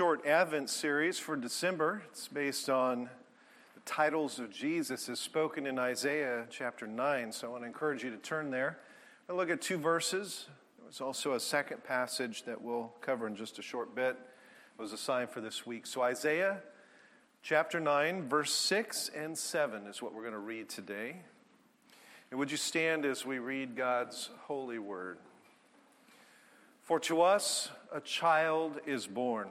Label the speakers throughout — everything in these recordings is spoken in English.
Speaker 1: short Advent series for December. It's based on the titles of Jesus as spoken in Isaiah chapter 9. So I want to encourage you to turn there and look at two verses. There's also a second passage that we'll cover in just a short bit. It was assigned for this week. So Isaiah chapter 9, verse 6 and 7 is what we're going to read today. And would you stand as we read God's holy word? For to us a child is born.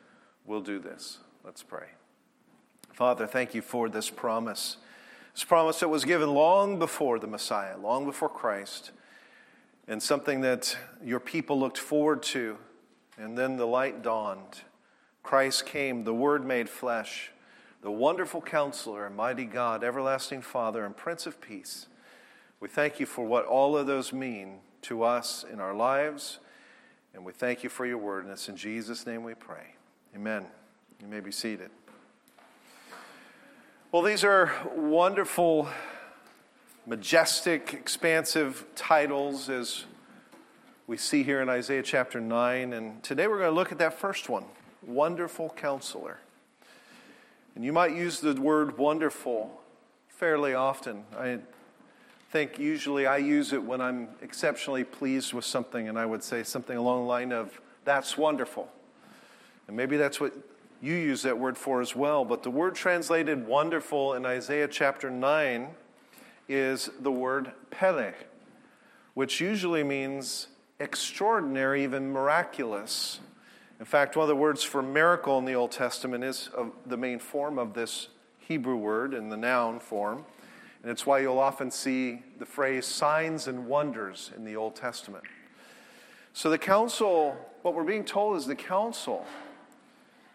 Speaker 1: will do this. Let's pray. Father, thank you for this promise. This promise that was given long before the Messiah, long before Christ, and something that your people looked forward to. And then the light dawned. Christ came, the Word made flesh, the wonderful counselor, mighty God, everlasting Father, and Prince of Peace. We thank you for what all of those mean to us in our lives and we thank you for your word, and it's in Jesus' name we pray. Amen. You may be seated. Well, these are wonderful, majestic, expansive titles as we see here in Isaiah chapter 9. And today we're going to look at that first one Wonderful Counselor. And you might use the word wonderful fairly often. I think usually I use it when I'm exceptionally pleased with something, and I would say something along the line of, That's wonderful. And maybe that's what you use that word for as well. But the word translated wonderful in Isaiah chapter 9 is the word pele, which usually means extraordinary, even miraculous. In fact, one of the words for miracle in the Old Testament is the main form of this Hebrew word in the noun form. And it's why you'll often see the phrase signs and wonders in the Old Testament. So, the council, what we're being told is the counsel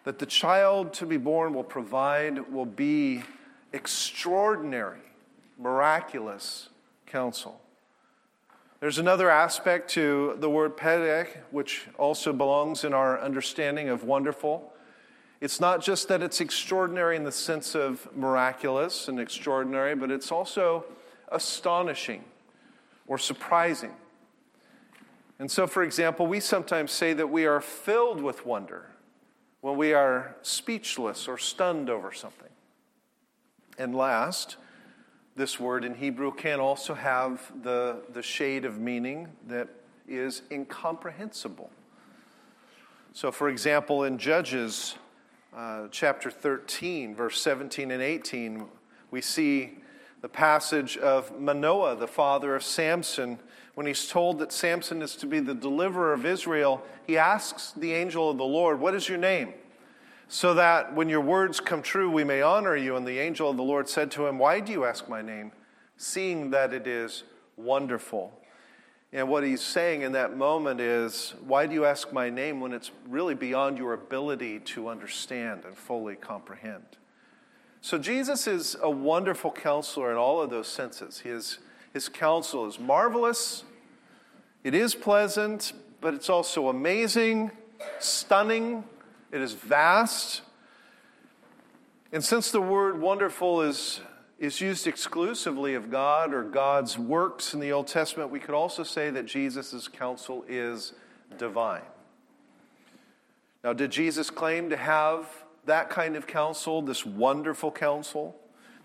Speaker 1: that the child to be born will provide will be extraordinary, miraculous counsel. There's another aspect to the word pedek, which also belongs in our understanding of wonderful. It's not just that it's extraordinary in the sense of miraculous and extraordinary, but it's also astonishing or surprising. And so, for example, we sometimes say that we are filled with wonder when we are speechless or stunned over something. And last, this word in Hebrew can also have the, the shade of meaning that is incomprehensible. So, for example, in Judges uh, chapter 13, verse 17 and 18, we see the passage of Manoah, the father of Samson. When he's told that Samson is to be the deliverer of Israel, he asks the angel of the Lord, What is your name? So that when your words come true, we may honor you. And the angel of the Lord said to him, Why do you ask my name? Seeing that it is wonderful. And what he's saying in that moment is, why do you ask my name when it's really beyond your ability to understand and fully comprehend? So Jesus is a wonderful counselor in all of those senses. His, his counsel is marvelous, it is pleasant, but it's also amazing, stunning, it is vast. And since the word wonderful is is used exclusively of God or God's works in the Old Testament, we could also say that Jesus' counsel is divine. Now, did Jesus claim to have that kind of counsel, this wonderful counsel?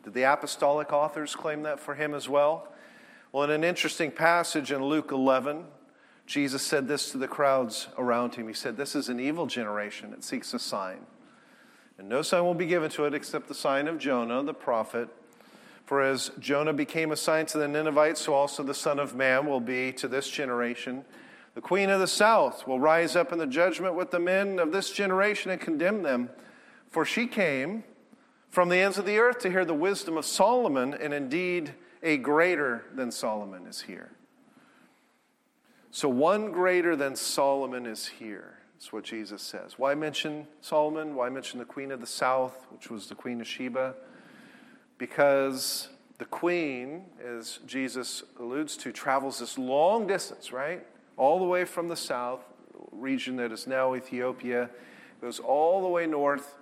Speaker 1: Did the apostolic authors claim that for him as well? Well, in an interesting passage in Luke 11, Jesus said this to the crowds around him. He said, This is an evil generation. It seeks a sign. And no sign will be given to it except the sign of Jonah, the prophet. For as Jonah became a sign to the Ninevites, so also the Son of Man will be to this generation. The Queen of the South will rise up in the judgment with the men of this generation and condemn them. For she came from the ends of the earth to hear the wisdom of Solomon, and indeed a greater than Solomon is here. So one greater than Solomon is here. That's what Jesus says. Why mention Solomon? Why mention the queen of the south, which was the queen of Sheba? Because the queen, as Jesus alludes to, travels this long distance, right? All the way from the south, region that is now Ethiopia, goes all the way north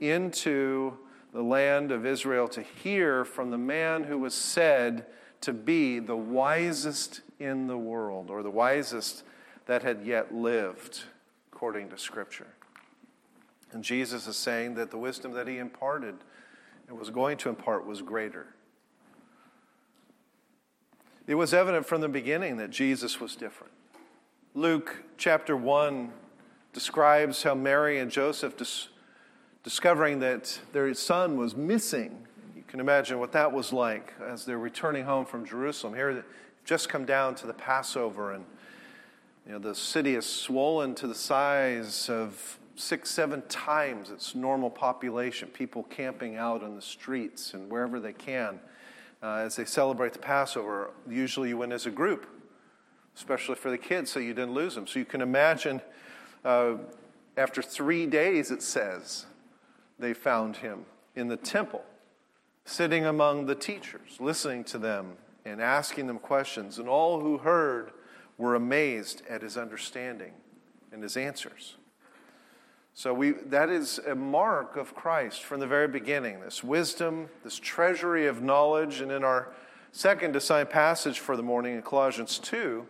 Speaker 1: into the land of Israel to hear from the man who was said to be the wisest in the world, or the wisest that had yet lived, according to Scripture. And Jesus is saying that the wisdom that he imparted and was going to impart was greater. It was evident from the beginning that Jesus was different. Luke chapter 1 describes how Mary and Joseph, dis- discovering that their son was missing, you can imagine what that was like as they're returning home from Jerusalem. Here, just come down to the Passover, and you know, the city is swollen to the size of six, seven times its normal population, people camping out on the streets and wherever they can uh, as they celebrate the Passover. Usually you went as a group especially for the kids, so you didn't lose them. So you can imagine uh, after three days, it says, they found him in the temple, sitting among the teachers, listening to them and asking them questions. And all who heard were amazed at his understanding and his answers. So we, that is a mark of Christ from the very beginning this wisdom, this treasury of knowledge. And in our second assigned passage for the morning in Colossians 2,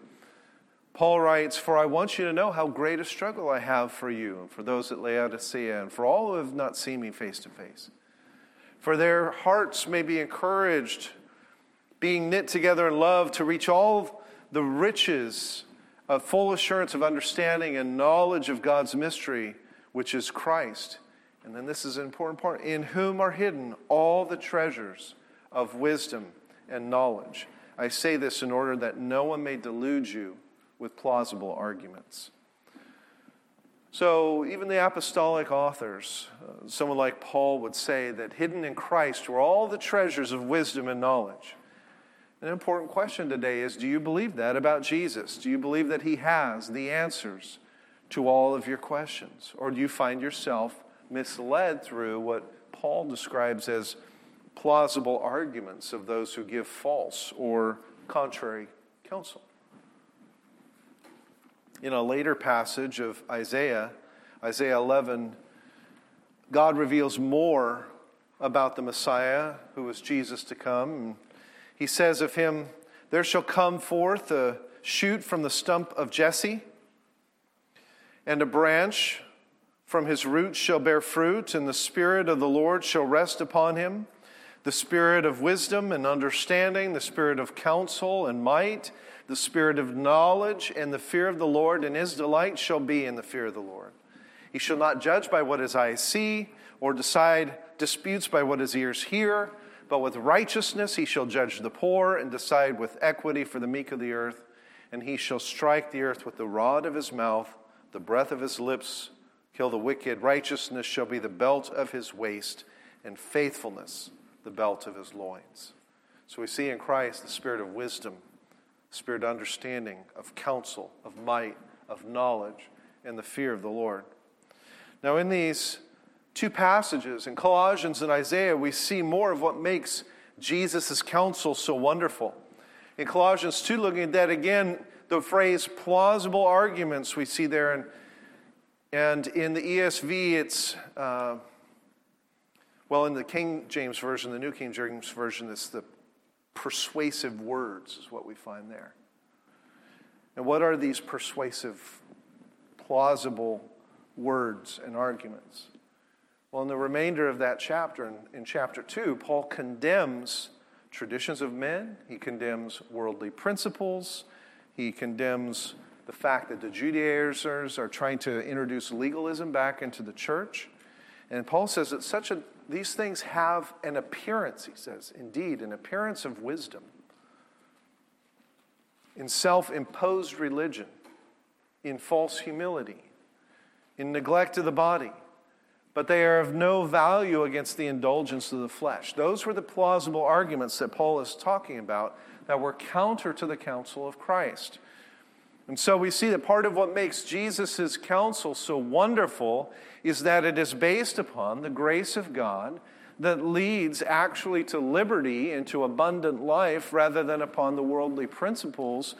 Speaker 1: Paul writes, For I want you to know how great a struggle I have for you, and for those that lay out at Laodicea, and for all who have not seen me face to face. For their hearts may be encouraged, being knit together in love, to reach all the riches of full assurance of understanding and knowledge of God's mystery, which is Christ. And then this is an important part in whom are hidden all the treasures of wisdom and knowledge. I say this in order that no one may delude you with plausible arguments. So, even the apostolic authors, uh, someone like Paul would say that hidden in Christ were all the treasures of wisdom and knowledge. An important question today is do you believe that about Jesus? Do you believe that he has the answers to all of your questions? Or do you find yourself misled through what Paul describes as plausible arguments of those who give false or contrary counsel? In a later passage of Isaiah, Isaiah 11, God reveals more about the Messiah, who is Jesus to come. he says of him, There shall come forth a shoot from the stump of Jesse, and a branch from his roots shall bear fruit, and the Spirit of the Lord shall rest upon him the Spirit of wisdom and understanding, the Spirit of counsel and might the spirit of knowledge and the fear of the Lord, and his delight shall be in the fear of the Lord. He shall not judge by what his eyes see, or decide disputes by what his ears hear, but with righteousness he shall judge the poor, and decide with equity for the meek of the earth. And he shall strike the earth with the rod of his mouth, the breath of his lips, kill the wicked. Righteousness shall be the belt of his waist, and faithfulness the belt of his loins. So we see in Christ the spirit of wisdom spirit of understanding, of counsel, of might, of knowledge, and the fear of the Lord. Now, in these two passages, in Colossians and Isaiah, we see more of what makes Jesus' counsel so wonderful. In Colossians 2, looking at that again, the phrase plausible arguments we see there. And, and in the ESV, it's, uh, well, in the King James Version, the New King James Version, it's the persuasive words, is what we find there. And what are these persuasive, plausible words and arguments? Well, in the remainder of that chapter, in, in chapter 2, Paul condemns traditions of men, he condemns worldly principles, he condemns the fact that the Judaizers are trying to introduce legalism back into the church. And Paul says that such a these things have an appearance, he says, indeed, an appearance of wisdom in self imposed religion, in false humility, in neglect of the body, but they are of no value against the indulgence of the flesh. Those were the plausible arguments that Paul is talking about that were counter to the counsel of Christ. And so we see that part of what makes Jesus' counsel so wonderful is that it is based upon the grace of God that leads actually to liberty and to abundant life rather than upon the worldly principles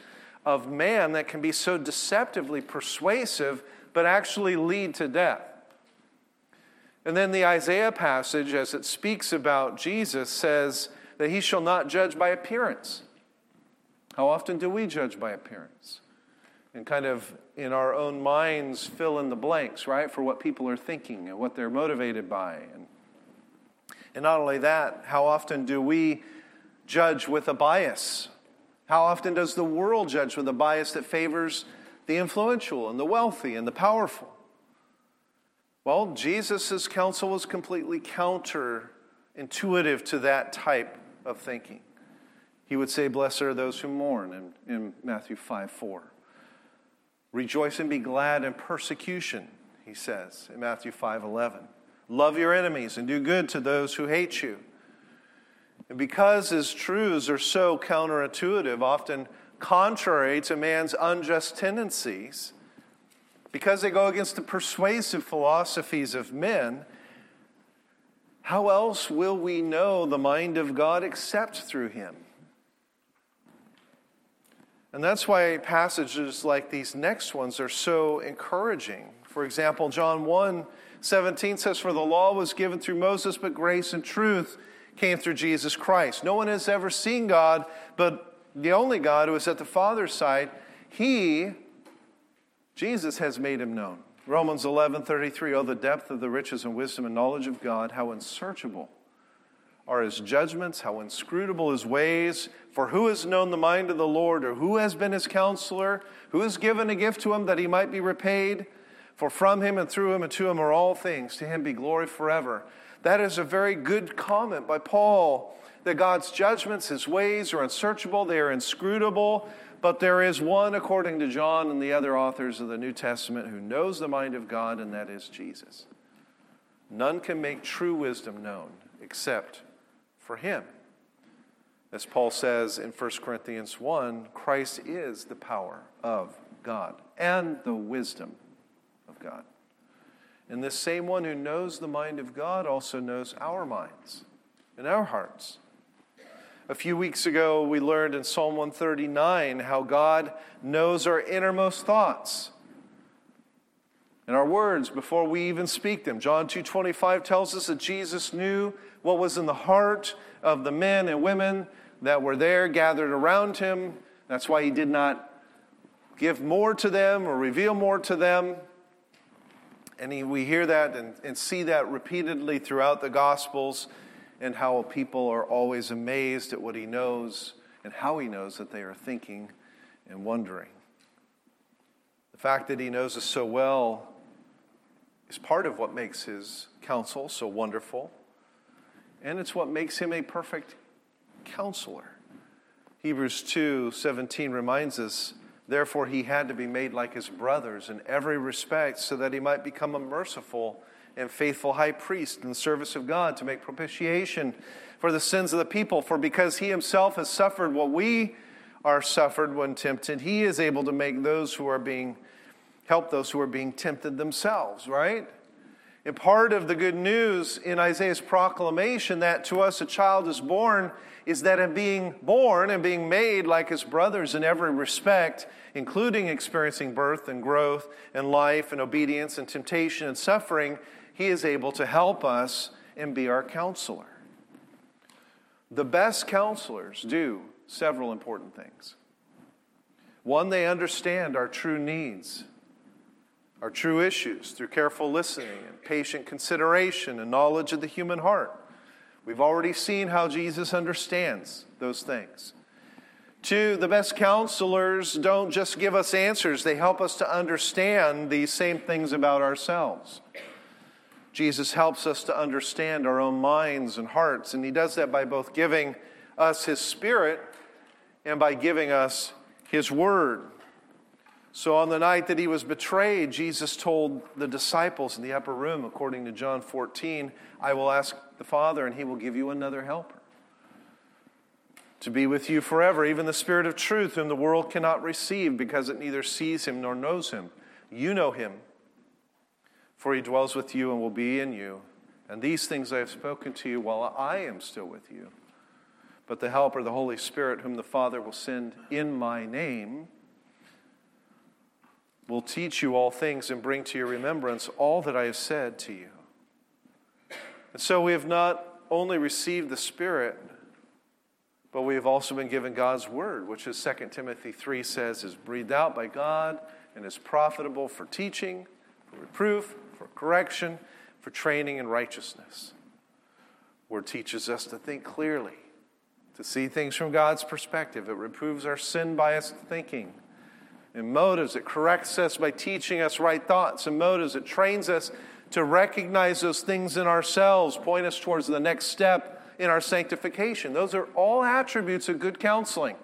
Speaker 1: of man that can be so deceptively persuasive but actually lead to death. And then the Isaiah passage, as it speaks about Jesus, says that he shall not judge by appearance. How often do we judge by appearance? And kind of in our own minds fill in the blanks, right, for what people are thinking and what they're motivated by. And, and not only that, how often do we judge with a bias? How often does the world judge with a bias that favors the influential and the wealthy and the powerful? Well, Jesus' counsel was completely counterintuitive to that type of thinking. He would say, Blessed are those who mourn in, in Matthew 5 4. Rejoice and be glad in persecution, he says in Matthew 5 11. Love your enemies and do good to those who hate you. And because his truths are so counterintuitive, often contrary to man's unjust tendencies, because they go against the persuasive philosophies of men, how else will we know the mind of God except through him? And that's why passages like these next ones are so encouraging. For example, John 1 17 says, For the law was given through Moses, but grace and truth came through Jesus Christ. No one has ever seen God, but the only God who is at the Father's side, He, Jesus, has made him known. Romans 11 33, oh, the depth of the riches and wisdom and knowledge of God, how unsearchable are his judgments, how inscrutable his ways. For who has known the mind of the Lord, or who has been his counselor? Who has given a gift to him that he might be repaid? For from him and through him and to him are all things. To him be glory forever. That is a very good comment by Paul that God's judgments, his ways are unsearchable, they are inscrutable. But there is one, according to John and the other authors of the New Testament, who knows the mind of God, and that is Jesus. None can make true wisdom known except for him. As Paul says in 1 Corinthians 1, Christ is the power of God and the wisdom of God. And this same one who knows the mind of God also knows our minds and our hearts. A few weeks ago, we learned in Psalm 139 how God knows our innermost thoughts and our words before we even speak them. John 2:25 tells us that Jesus knew what was in the heart of the men and women that were there gathered around him. That's why he did not give more to them or reveal more to them. And he, we hear that and, and see that repeatedly throughout the Gospels, and how people are always amazed at what he knows and how he knows that they are thinking and wondering. The fact that he knows us so well is part of what makes his counsel so wonderful and it's what makes him a perfect counselor. Hebrews 2 17 reminds us, therefore, he had to be made like his brothers in every respect, so that he might become a merciful and faithful high priest in the service of God to make propitiation for the sins of the people. For because he himself has suffered what we are suffered when tempted, he is able to make those who are being help those who are being tempted themselves, right? And part of the good news in Isaiah's proclamation that to us a child is born is that in being born and being made like his brothers in every respect, including experiencing birth and growth and life and obedience and temptation and suffering, he is able to help us and be our counselor. The best counselors do several important things. One, they understand our true needs our true issues through careful listening and patient consideration and knowledge of the human heart. We've already seen how Jesus understands those things. Two, the best counselors don't just give us answers, they help us to understand these same things about ourselves. Jesus helps us to understand our own minds and hearts, and he does that by both giving us his spirit and by giving us his word. So, on the night that he was betrayed, Jesus told the disciples in the upper room, according to John 14, I will ask the Father, and he will give you another helper to be with you forever, even the Spirit of truth, whom the world cannot receive because it neither sees him nor knows him. You know him, for he dwells with you and will be in you. And these things I have spoken to you while I am still with you. But the Helper, the Holy Spirit, whom the Father will send in my name, will teach you all things and bring to your remembrance all that I have said to you. And so we have not only received the Spirit, but we have also been given God's Word, which, as 2 Timothy 3 says, is breathed out by God and is profitable for teaching, for reproof, for correction, for training in righteousness. Word teaches us to think clearly, to see things from God's perspective. It reproves our sin biased thinking and motives. It corrects us by teaching us right thoughts and motives. It trains us to recognize those things in ourselves, point us towards the next step in our sanctification. Those are all attributes of good counseling.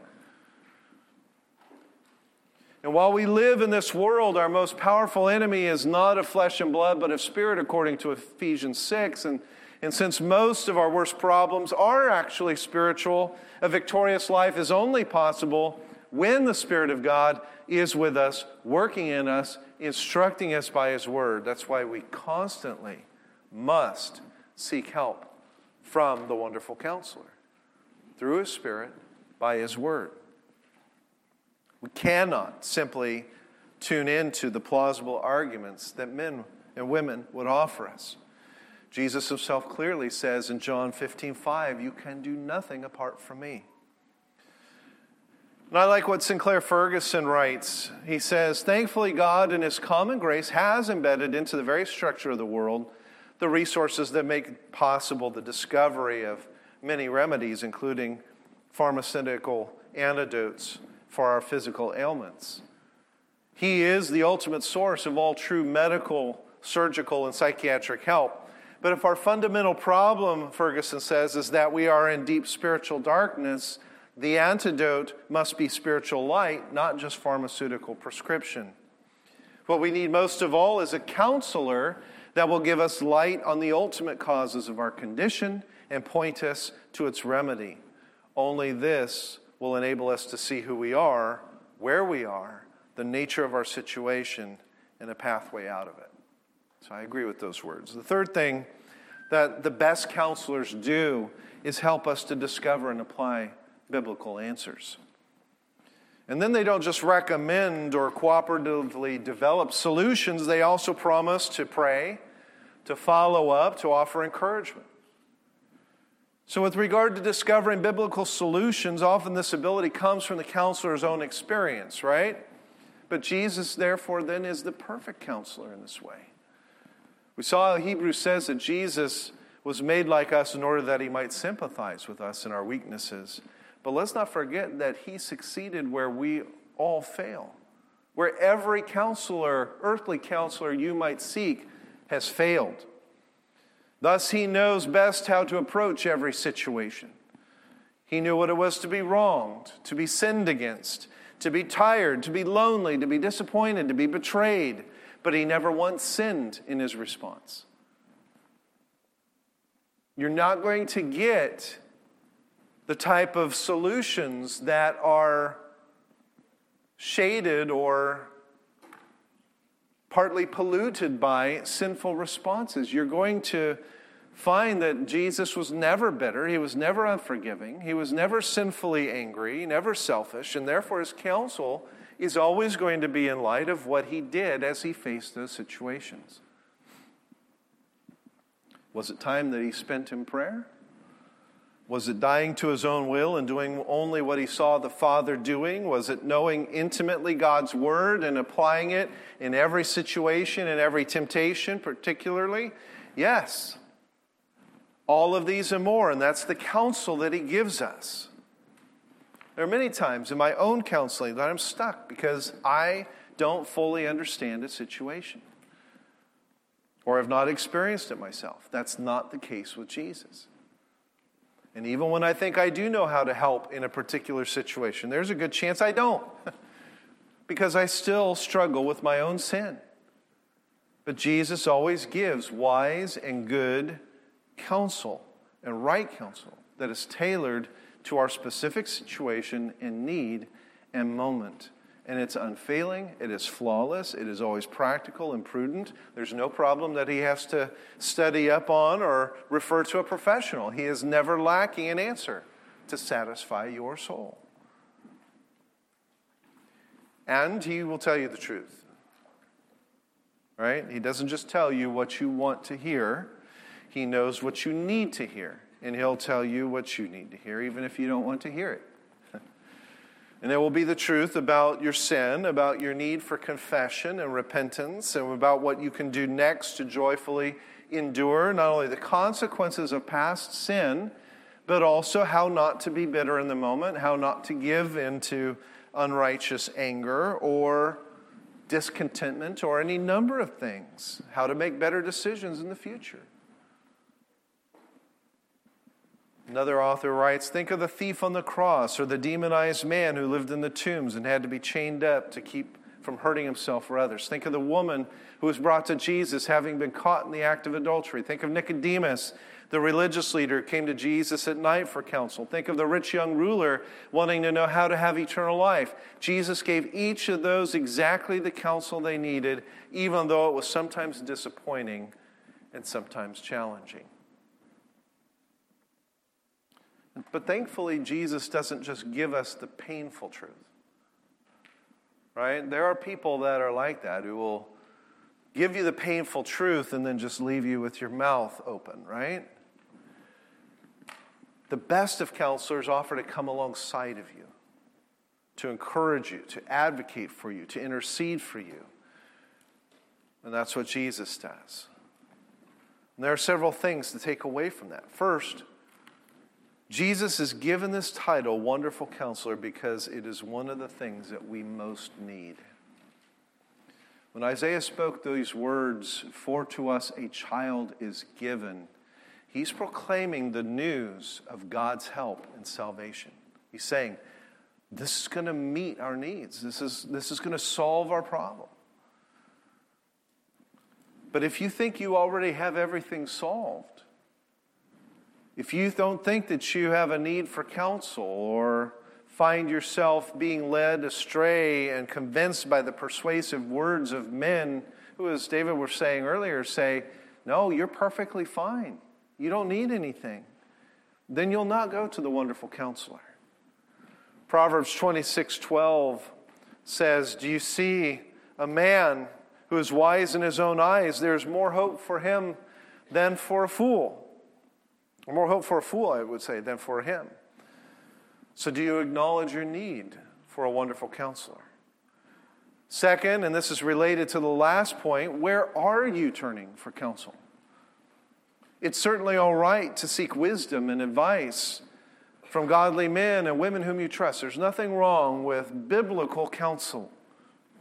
Speaker 1: And while we live in this world, our most powerful enemy is not of flesh and blood, but of spirit, according to Ephesians 6. And, and since most of our worst problems are actually spiritual, a victorious life is only possible when the Spirit of God is with us, working in us, instructing us by His Word. That's why we constantly must seek help from the wonderful counselor through his Spirit by his word. We cannot simply tune into the plausible arguments that men and women would offer us. Jesus himself clearly says in John 15, 5, You can do nothing apart from me. And I like what Sinclair Ferguson writes. He says, Thankfully, God, in His common grace, has embedded into the very structure of the world the resources that make possible the discovery of many remedies, including pharmaceutical antidotes for our physical ailments. He is the ultimate source of all true medical, surgical, and psychiatric help. But if our fundamental problem, Ferguson says, is that we are in deep spiritual darkness, the antidote must be spiritual light, not just pharmaceutical prescription. What we need most of all is a counselor that will give us light on the ultimate causes of our condition and point us to its remedy. Only this will enable us to see who we are, where we are, the nature of our situation, and a pathway out of it. So I agree with those words. The third thing that the best counselors do is help us to discover and apply biblical answers. And then they don't just recommend or cooperatively develop solutions, they also promise to pray, to follow up, to offer encouragement. So, with regard to discovering biblical solutions, often this ability comes from the counselor's own experience, right? But Jesus, therefore, then is the perfect counselor in this way. We saw Hebrews says that Jesus was made like us in order that he might sympathize with us in our weaknesses. But let's not forget that he succeeded where we all fail, where every counselor, earthly counselor you might seek, has failed. Thus, he knows best how to approach every situation. He knew what it was to be wronged, to be sinned against, to be tired, to be lonely, to be disappointed, to be betrayed, but he never once sinned in his response. You're not going to get the type of solutions that are shaded or partly polluted by sinful responses. You're going to find that Jesus was never bitter, he was never unforgiving, he was never sinfully angry, never selfish, and therefore his counsel is always going to be in light of what he did as he faced those situations. Was it time that he spent in prayer? Was it dying to his own will and doing only what he saw the Father doing? Was it knowing intimately God's word and applying it in every situation and every temptation, particularly? Yes. All of these and more, and that's the counsel that he gives us. There are many times in my own counseling that I'm stuck because I don't fully understand a situation or have not experienced it myself. That's not the case with Jesus. And even when I think I do know how to help in a particular situation, there's a good chance I don't because I still struggle with my own sin. But Jesus always gives wise and good counsel and right counsel that is tailored to our specific situation and need and moment. And it's unfailing, it is flawless, it is always practical and prudent. There's no problem that he has to study up on or refer to a professional. He is never lacking an answer to satisfy your soul. And he will tell you the truth. Right? He doesn't just tell you what you want to hear, he knows what you need to hear. And he'll tell you what you need to hear, even if you don't want to hear it. And it will be the truth about your sin, about your need for confession and repentance, and about what you can do next to joyfully endure not only the consequences of past sin, but also how not to be bitter in the moment, how not to give into unrighteous anger or discontentment or any number of things, how to make better decisions in the future. Another author writes Think of the thief on the cross or the demonized man who lived in the tombs and had to be chained up to keep from hurting himself or others. Think of the woman who was brought to Jesus having been caught in the act of adultery. Think of Nicodemus the religious leader who came to Jesus at night for counsel. Think of the rich young ruler wanting to know how to have eternal life. Jesus gave each of those exactly the counsel they needed, even though it was sometimes disappointing and sometimes challenging. But thankfully, Jesus doesn't just give us the painful truth. Right? There are people that are like that who will give you the painful truth and then just leave you with your mouth open, right? The best of counselors offer to come alongside of you, to encourage you, to advocate for you, to intercede for you. And that's what Jesus does. And there are several things to take away from that. First, Jesus is given this title, Wonderful Counselor, because it is one of the things that we most need. When Isaiah spoke those words, For to us a child is given, He's proclaiming the news of God's help and salvation. He's saying, this is going to meet our needs. This is, this is going to solve our problem. But if you think you already have everything solved, if you don't think that you have a need for counsel or find yourself being led astray and convinced by the persuasive words of men who, as David was saying earlier, say, No, you're perfectly fine. You don't need anything. Then you'll not go to the wonderful counselor. Proverbs 26 12 says, Do you see a man who is wise in his own eyes? There's more hope for him than for a fool. Or more hope for a fool, I would say, than for him. So, do you acknowledge your need for a wonderful counselor? Second, and this is related to the last point, where are you turning for counsel? It's certainly all right to seek wisdom and advice from godly men and women whom you trust. There's nothing wrong with biblical counsel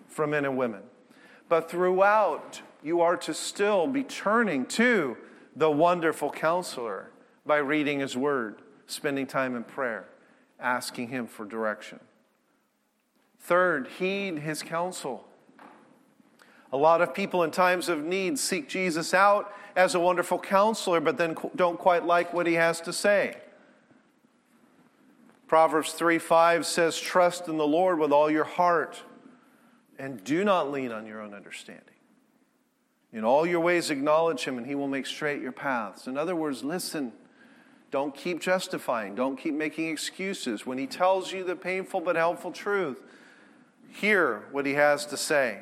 Speaker 1: from men and women. But throughout, you are to still be turning to the wonderful counselor by reading his word, spending time in prayer, asking him for direction. Third, heed his counsel. A lot of people in times of need seek Jesus out as a wonderful counselor, but then don't quite like what he has to say. Proverbs 3 5 says, Trust in the Lord with all your heart and do not lean on your own understanding. In all your ways, acknowledge him, and he will make straight your paths. In other words, listen. Don't keep justifying. Don't keep making excuses. When he tells you the painful but helpful truth, hear what he has to say.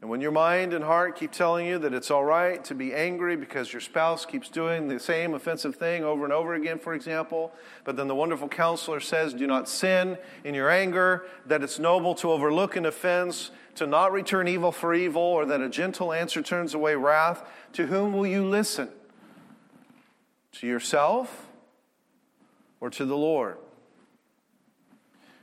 Speaker 1: And when your mind and heart keep telling you that it's all right to be angry because your spouse keeps doing the same offensive thing over and over again, for example, but then the wonderful counselor says, Do not sin in your anger, that it's noble to overlook an offense, to not return evil for evil, or that a gentle answer turns away wrath, to whom will you listen? To yourself or to the Lord?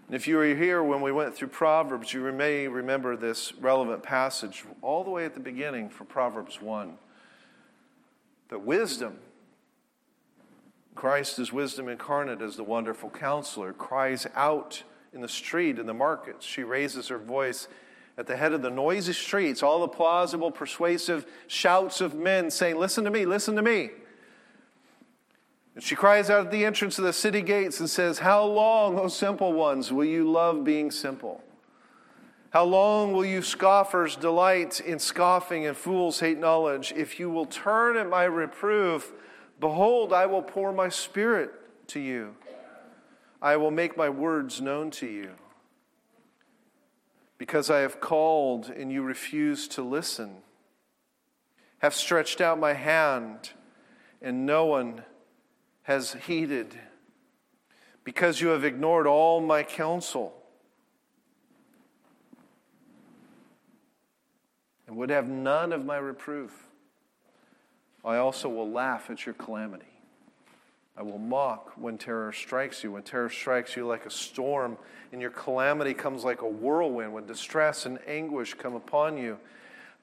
Speaker 1: And if you were here when we went through Proverbs, you may remember this relevant passage all the way at the beginning for Proverbs 1. That wisdom, Christ is wisdom incarnate as the wonderful counselor, cries out in the street, in the markets. She raises her voice at the head of the noisy streets, all the plausible, persuasive shouts of men saying, Listen to me, listen to me. And she cries out at the entrance of the city gates and says, How long, O simple ones, will you love being simple? How long will you scoffers delight in scoffing and fools hate knowledge? If you will turn at my reproof, behold, I will pour my spirit to you. I will make my words known to you. Because I have called and you refuse to listen, have stretched out my hand and no one has heeded, because you have ignored all my counsel and would have none of my reproof, I also will laugh at your calamity. I will mock when terror strikes you, when terror strikes you like a storm, and your calamity comes like a whirlwind, when distress and anguish come upon you.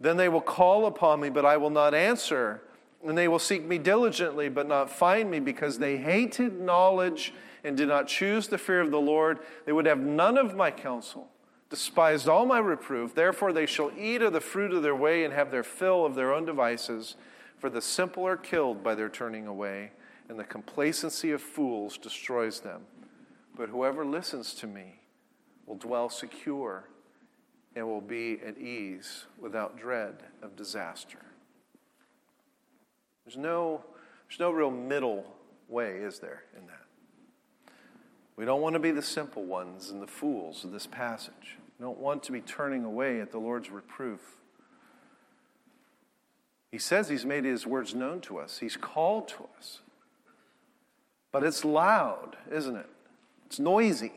Speaker 1: Then they will call upon me, but I will not answer. And they will seek me diligently, but not find me, because they hated knowledge and did not choose the fear of the Lord. They would have none of my counsel, despised all my reproof. Therefore, they shall eat of the fruit of their way and have their fill of their own devices. For the simple are killed by their turning away, and the complacency of fools destroys them. But whoever listens to me will dwell secure and will be at ease without dread of disaster. There's no, there's no real middle way, is there, in that? We don't want to be the simple ones and the fools of this passage. We don't want to be turning away at the Lord's reproof. He says He's made His words known to us, He's called to us. But it's loud, isn't it? It's noisy.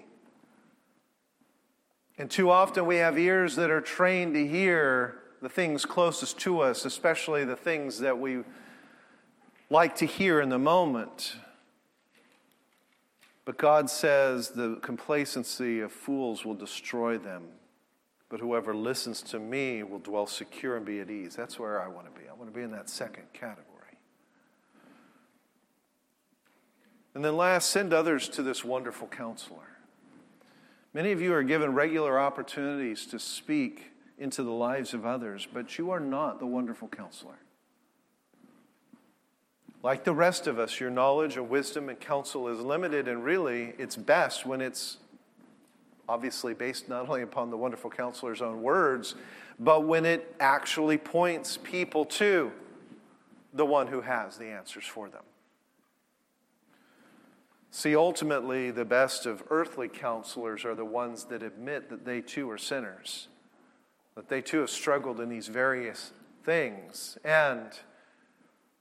Speaker 1: And too often we have ears that are trained to hear the things closest to us, especially the things that we like to hear in the moment. But God says the complacency of fools will destroy them. But whoever listens to me will dwell secure and be at ease. That's where I want to be. I want to be in that second category. And then, last, send others to this wonderful counselor. Many of you are given regular opportunities to speak into the lives of others, but you are not the wonderful counselor. Like the rest of us, your knowledge of wisdom and counsel is limited, and really, it's best when it's obviously based not only upon the wonderful counselor's own words, but when it actually points people to the one who has the answers for them. See, ultimately, the best of earthly counselors are the ones that admit that they too are sinners, that they too have struggled in these various things, and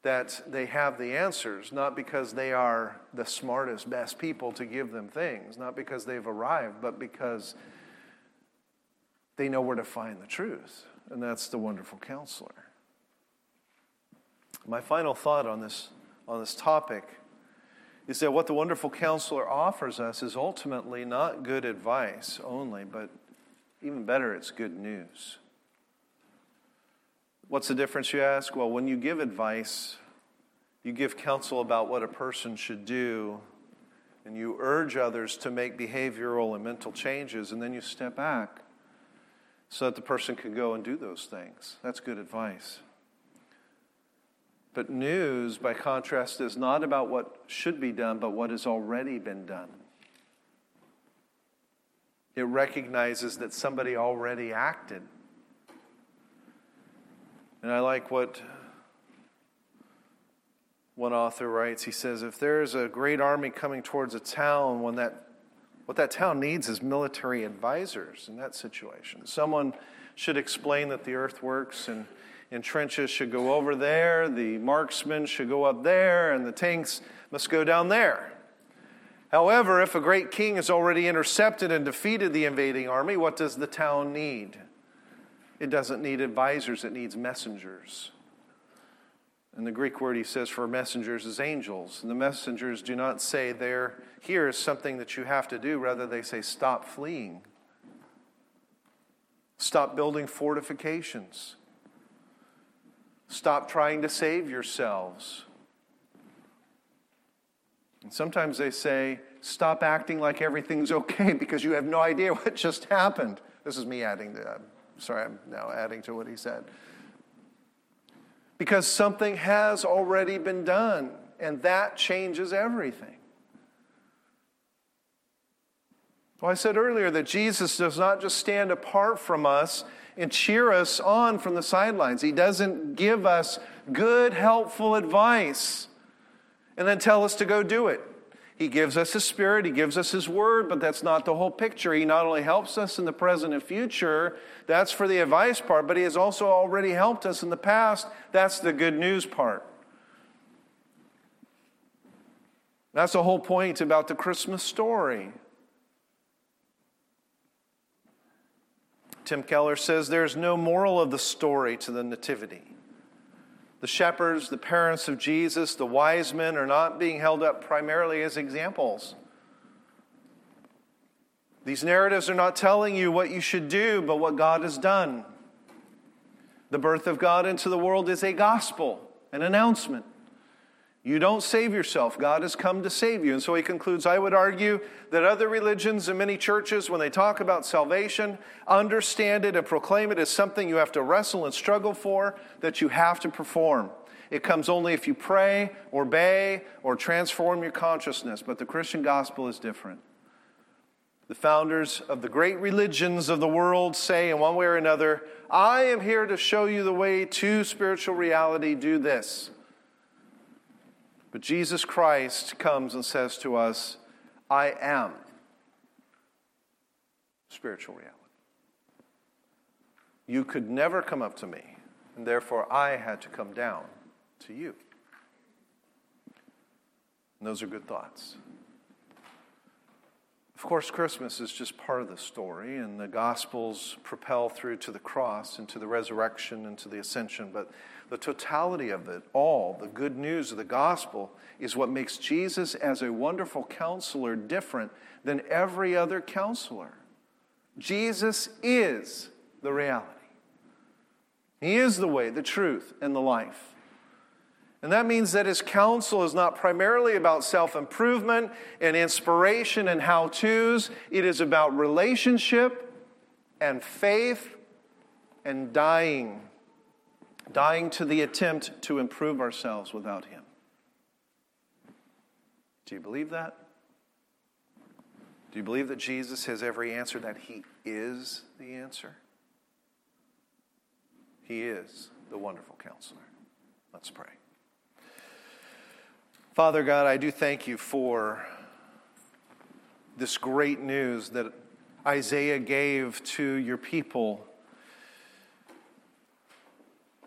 Speaker 1: that they have the answers, not because they are the smartest, best people to give them things, not because they've arrived, but because they know where to find the truth. And that's the wonderful counselor. My final thought on this, on this topic is that what the wonderful counselor offers us is ultimately not good advice only, but even better, it's good news. What's the difference, you ask? Well, when you give advice, you give counsel about what a person should do, and you urge others to make behavioral and mental changes, and then you step back so that the person can go and do those things. That's good advice. But news, by contrast, is not about what should be done, but what has already been done. It recognizes that somebody already acted and I like what one author writes. He says, if there's a great army coming towards a town, when that, what that town needs is military advisors in that situation. Someone should explain that the earth works and, and trenches should go over there, the marksmen should go up there, and the tanks must go down there. However, if a great king has already intercepted and defeated the invading army, what does the town need? It doesn't need advisors, it needs messengers. And the Greek word he says for messengers is angels. And the messengers do not say, there, here is something that you have to do. Rather, they say, stop fleeing. Stop building fortifications. Stop trying to save yourselves. And sometimes they say, stop acting like everything's okay because you have no idea what just happened. This is me adding that. Sorry, I'm now adding to what he said. Because something has already been done. And that changes everything. Well, I said earlier that Jesus does not just stand apart from us and cheer us on from the sidelines. He doesn't give us good, helpful advice and then tell us to go do it. He gives us His Spirit, He gives us His Word, but that's not the whole picture. He not only helps us in the present and future, that's for the advice part, but He has also already helped us in the past. That's the good news part. That's the whole point about the Christmas story. Tim Keller says there's no moral of the story to the Nativity. The shepherds, the parents of Jesus, the wise men are not being held up primarily as examples. These narratives are not telling you what you should do, but what God has done. The birth of God into the world is a gospel, an announcement. You don't save yourself. God has come to save you. And so he concludes I would argue that other religions and many churches, when they talk about salvation, understand it and proclaim it as something you have to wrestle and struggle for, that you have to perform. It comes only if you pray, obey, or transform your consciousness. But the Christian gospel is different. The founders of the great religions of the world say, in one way or another, I am here to show you the way to spiritual reality. Do this. But Jesus Christ comes and says to us, I am spiritual reality. You could never come up to me, and therefore I had to come down to you. And those are good thoughts. Of course, Christmas is just part of the story, and the Gospels propel through to the cross and to the resurrection and to the ascension. But the totality of it all, the good news of the gospel, is what makes Jesus as a wonderful counselor different than every other counselor. Jesus is the reality. He is the way, the truth, and the life. And that means that his counsel is not primarily about self improvement and inspiration and how to's. It is about relationship and faith and dying dying to the attempt to improve ourselves without Him. Do you believe that? Do you believe that Jesus has every answer, that He is the answer? He is the wonderful counselor. Let's pray. Father God, I do thank you for this great news that Isaiah gave to your people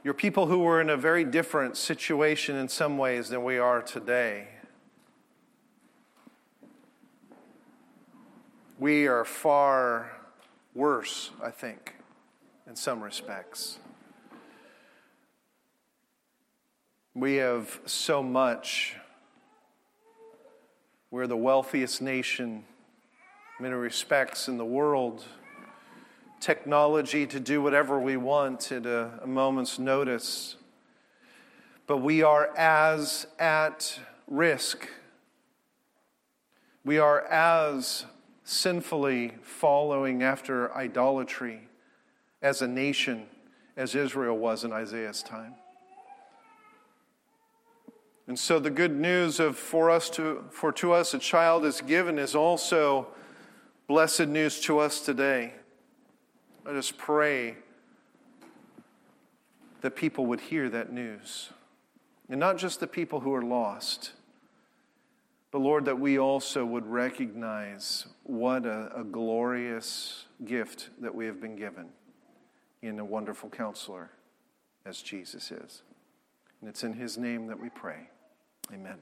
Speaker 1: your people who were in a very different situation in some ways than we are today. We are far worse, I think, in some respects. We have so much. We're the wealthiest nation, in many respects, in the world technology to do whatever we want at a, a moment's notice. But we are as at risk. We are as sinfully following after idolatry as a nation as Israel was in Isaiah's time. And so the good news of for us to for to us a child is given is also blessed news to us today. Let us pray that people would hear that news. And not just the people who are lost, but Lord, that we also would recognize what a, a glorious gift that we have been given in a wonderful counselor as Jesus is. And it's in his name that we pray. Amen.